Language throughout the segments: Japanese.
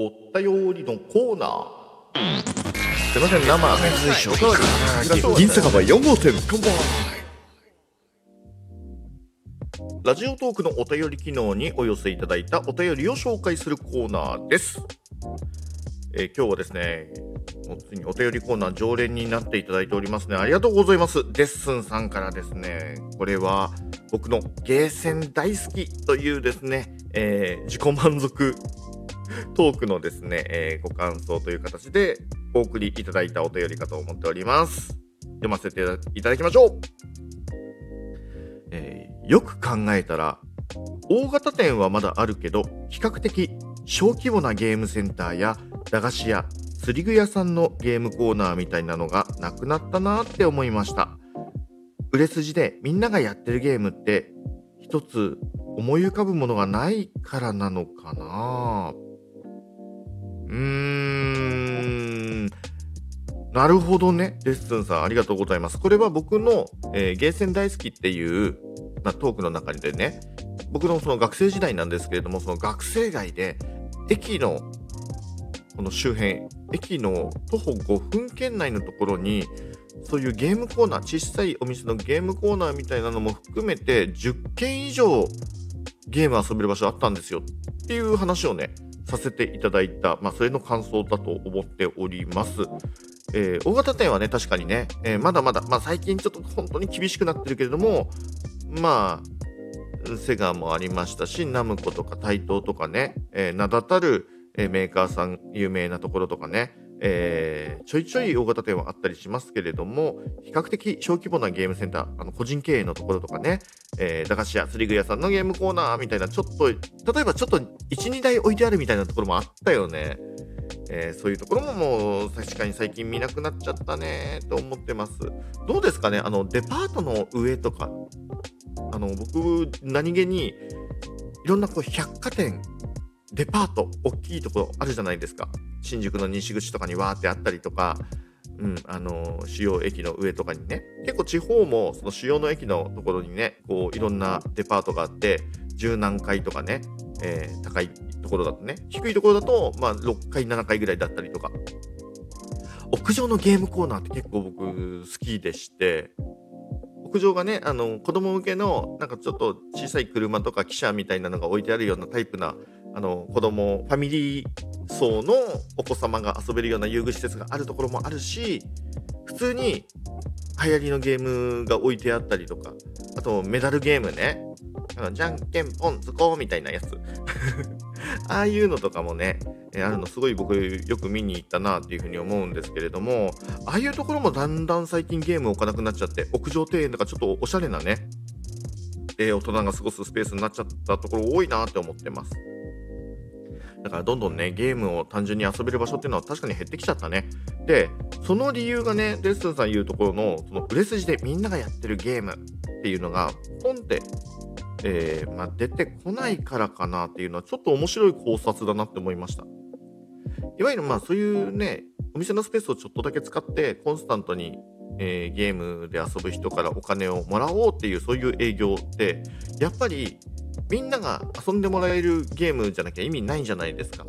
お便りのコーナー。すいません、生。おかわり。銀酒場4号店。ラジオトークのお便り機能にお寄せいただいたお便りを紹介するコーナーです。えー今日はですね、ついにお便りコーナー常連になっていただいておりますね。ありがとうございます。デッスンさんからですね、これは僕のゲーセン大好きというですね、えー自己満足トークのですね、えーご感想という形でお送りいただいたお便りかと思っております。読ませていただきましょう。えーよく考えたら、大型店はまだあるけど、比較的小規模なゲームセンターや駄菓子屋、釣り具屋さんのゲームコーナーみたいなのがなくなったなって思いました。売れ筋でみんながやってるゲームって、一つ思い浮かぶものがないからなのかなうーん。なるほどね。レッスンさん、ありがとうございます。これは僕の、えーゲーセン大好きっていう、まあ、トークの中でね、僕のその学生時代なんですけれども、その学生街で、駅の、この周辺、駅の徒歩5分圏内のところに、そういうゲームコーナー、小さいお店のゲームコーナーみたいなのも含めて、10件以上ゲーム遊べる場所あったんですよっていう話をね、させていただいた、まあ、それの感想だと思っております。えー大型店はね、確かにね、えーまだまだ、まあ、最近ちょっと本当に厳しくなってるけれども、まあ、セガもありましたし、ナムコとかタイトーとかね、えー名だたる、えメーカーさん、有名なところとかね、えーちょいちょい大型店はあったりしますけれども、比較的小規模なゲームセンター、あの個人経営のところとかね、えー駄菓子屋、釣り具屋さんのゲームコーナーみたいな、ちょっと、例えばちょっと1、2台置いてあるみたいなところもあったよね。えーそういうところももう確かに最近見なくなっちゃったねと思ってます。どうですかねあのデパートの上とか、あの僕何気にいろんなこう百貨店、デパート、大きいところあるじゃないですか。新宿の西口とかにわーってあったりとか、うん、あの主要駅の上とかにね。結構地方もその主要の駅のところにねこういろんなデパートがあって十何階とかね、えー高いところだとね。低いところだと、まあ、6階7階ぐらいだったりとか。屋上のゲームコーナーって結構僕好きでして。屋上がねあの子供向けのなんかちょっと小さい車とか汽車みたいなのが置いてあるようなタイプなあの子供ファミリー層のお子様が遊べるような遊具施設があるところもあるし普通に流行りのゲームが置いてあったりとかあとメダルゲームね。あのじゃんけんぽんつこうみたいなやつ。ああいうのとかもねあるのすごい僕よく見に行ったなっていうふうに思うんですけれどもああいうところもだんだん最近ゲーム置かなくなっちゃって屋上庭園とかちょっとおしゃれなねえー大人が過ごすスペースになっちゃったところ多いなって思ってます。だからどんどんねゲームを単純に遊べる場所っていうのは確かに減ってきちゃったね。でその理由がねデッスンさん言うところのその売れ筋でみんながやってるゲームっていうのがポンって、えーまあ、出てこないからかなっていうのはちょっと面白い考察だなって思いました。いわゆるまあそういうねお店のスペースをちょっとだけ使ってコンスタントに、えーゲームで遊ぶ人からお金をもらおうっていうそういう営業ってやっぱりみんなが遊んでもらえるゲームじゃなきゃ意味ないんじゃないですか。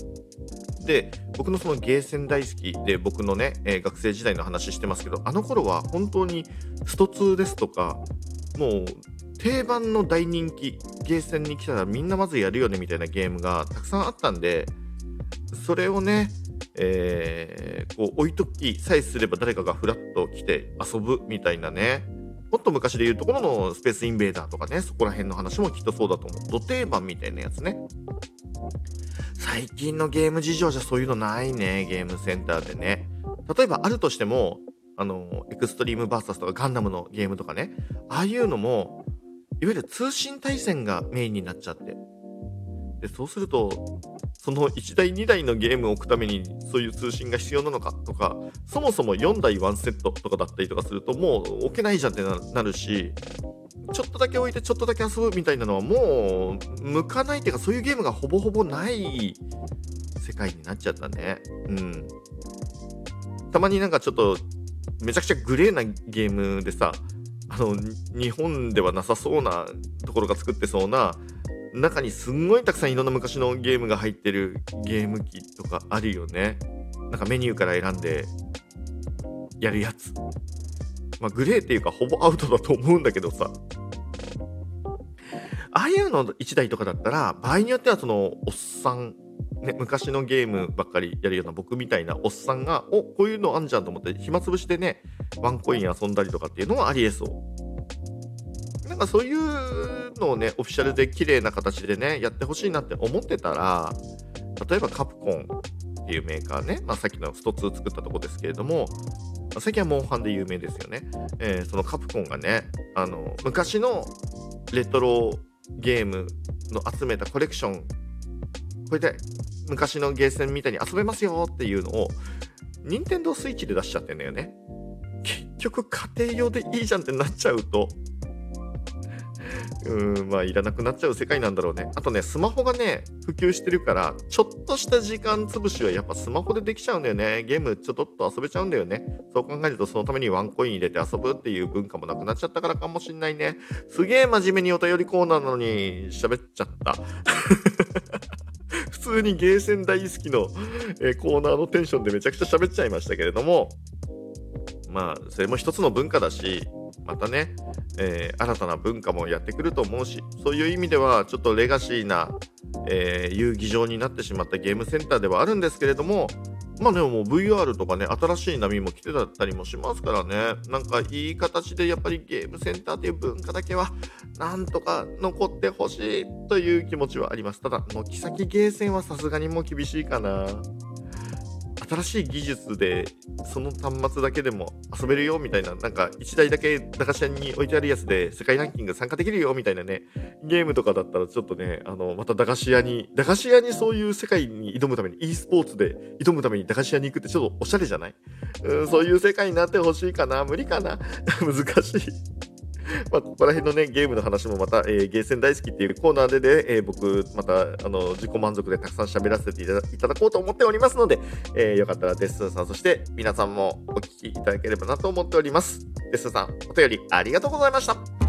で僕のそのゲーセン大好きで僕のね、えー学生時代の話してますけどあの頃は本当にスト2ですとかもう定番の大人気ゲーセンに来たらみんなまずやるよねみたいなゲームがたくさんあったんでそれをね、えーこう置いときさえすれば誰かがフラッと来て遊ぶみたいなねもっと昔で言うところのスペースインベーダーとかねそこら辺の話もきっとそうだと思う。ド定番みたいなやつね。最近のゲーム事情じゃそういうのないね、ゲームセンターでね。例えばあるとしても、あの、エクストリームバーサスとかガンダムのゲームとかね、ああいうのも、いわゆる通信対戦がメインになっちゃって。で、そうすると、その1台2台のゲームを置くためにそういう通信が必要なのかとか、そもそも4台1セットとかだったりとかするともう置けないじゃんってなるし、ちょっとだけ置いてちょっとだけ遊ぶみたいなのはもう向かないっていうかそういうゲームがほぼほぼない世界になっちゃったね。うん。たまになんかちょっとめちゃくちゃグレーなゲームでさ、あの、日本ではなさそうなところが作ってそうな中にすんごいたくさんいろんな昔のゲームが入ってるゲーム機とかあるよね。なんかメニューから選んでやるやつ。まあ、グレーっていうかほぼアウトだと思うんだけどさ。ああいうの1台とかだったら、場合によってはそのおっさん、ね、昔のゲームばっかりやるような僕みたいなおっさんが、おこういうのあんじゃんと思って暇つぶしでね、ワンコイン遊んだりとかっていうのはありえそう。なんかそういうのをね、オフィシャルで綺麗な形でね、やってほしいなって思ってたら、例えばカプコンっていうメーカーね、まあ、さっきのスト2作ったとこですけれども、最近はモンハンで有名ですよね。えー、そのカプコンがね、あの、昔のレトロゲームの集めたコレクション、これで昔のゲーセンみたいに遊べますよっていうのを、任天堂スイッチで出しちゃってんだよね。結局家庭用でいいじゃんってなっちゃうと、うん、まあ、いらなくなっちゃう世界なんだろうね。あとね、スマホがね、普及してるから、ちょっとした時間潰しはやっぱスマホでできちゃうんだよね。ゲームちょっと遊べちゃうんだよね。そう考えると、そのためにワンコイン入れて遊ぶっていう文化もなくなっちゃったからかもしんないね。すげえ真面目にお便りコーナーなのに喋っちゃった。普通にゲーセン大好きの、え、コーナーのテンションでめちゃくちゃ喋っちゃいましたけれども、まあ、それも一つの文化だし、またね、えー、新たな文化もやってくると思うし、そういう意味ではちょっとレガシーな、えー、遊戯場になってしまったゲームセンターではあるんですけれども、まあでももう VR とかね、新しい波も来てたりもしますからね、なんかいい形でやっぱりゲームセンターという文化だけは、なんとか残ってほしいという気持ちはあります。ただ、軒先ゲーセンはさすがにもう厳しいかな。新しい技術でその端末だけでも遊べるよみたいな、なんか1台だけ駄菓子屋に置いてあるやつで世界ランキング参加できるよみたいなね、ゲームとかだったらちょっとね、あの、また駄菓子屋に、駄菓子屋にそういう世界に挑むために e スポーツで挑むために駄菓子屋に行くってちょっとおしゃれじゃない？うん、そういう世界になってほしいかな。無理かな？難しい。まあ、ここら辺のね、ゲームの話もまた、えー、ゲーセン大好きっていうコーナーでね、えー、僕、また、あの、自己満足でたくさん喋らせていただこうと思っておりますので、えー、よかったらデスさん、そして皆さんもお聞きいただければなと思っております。デッスさん、お便りありがとうございました。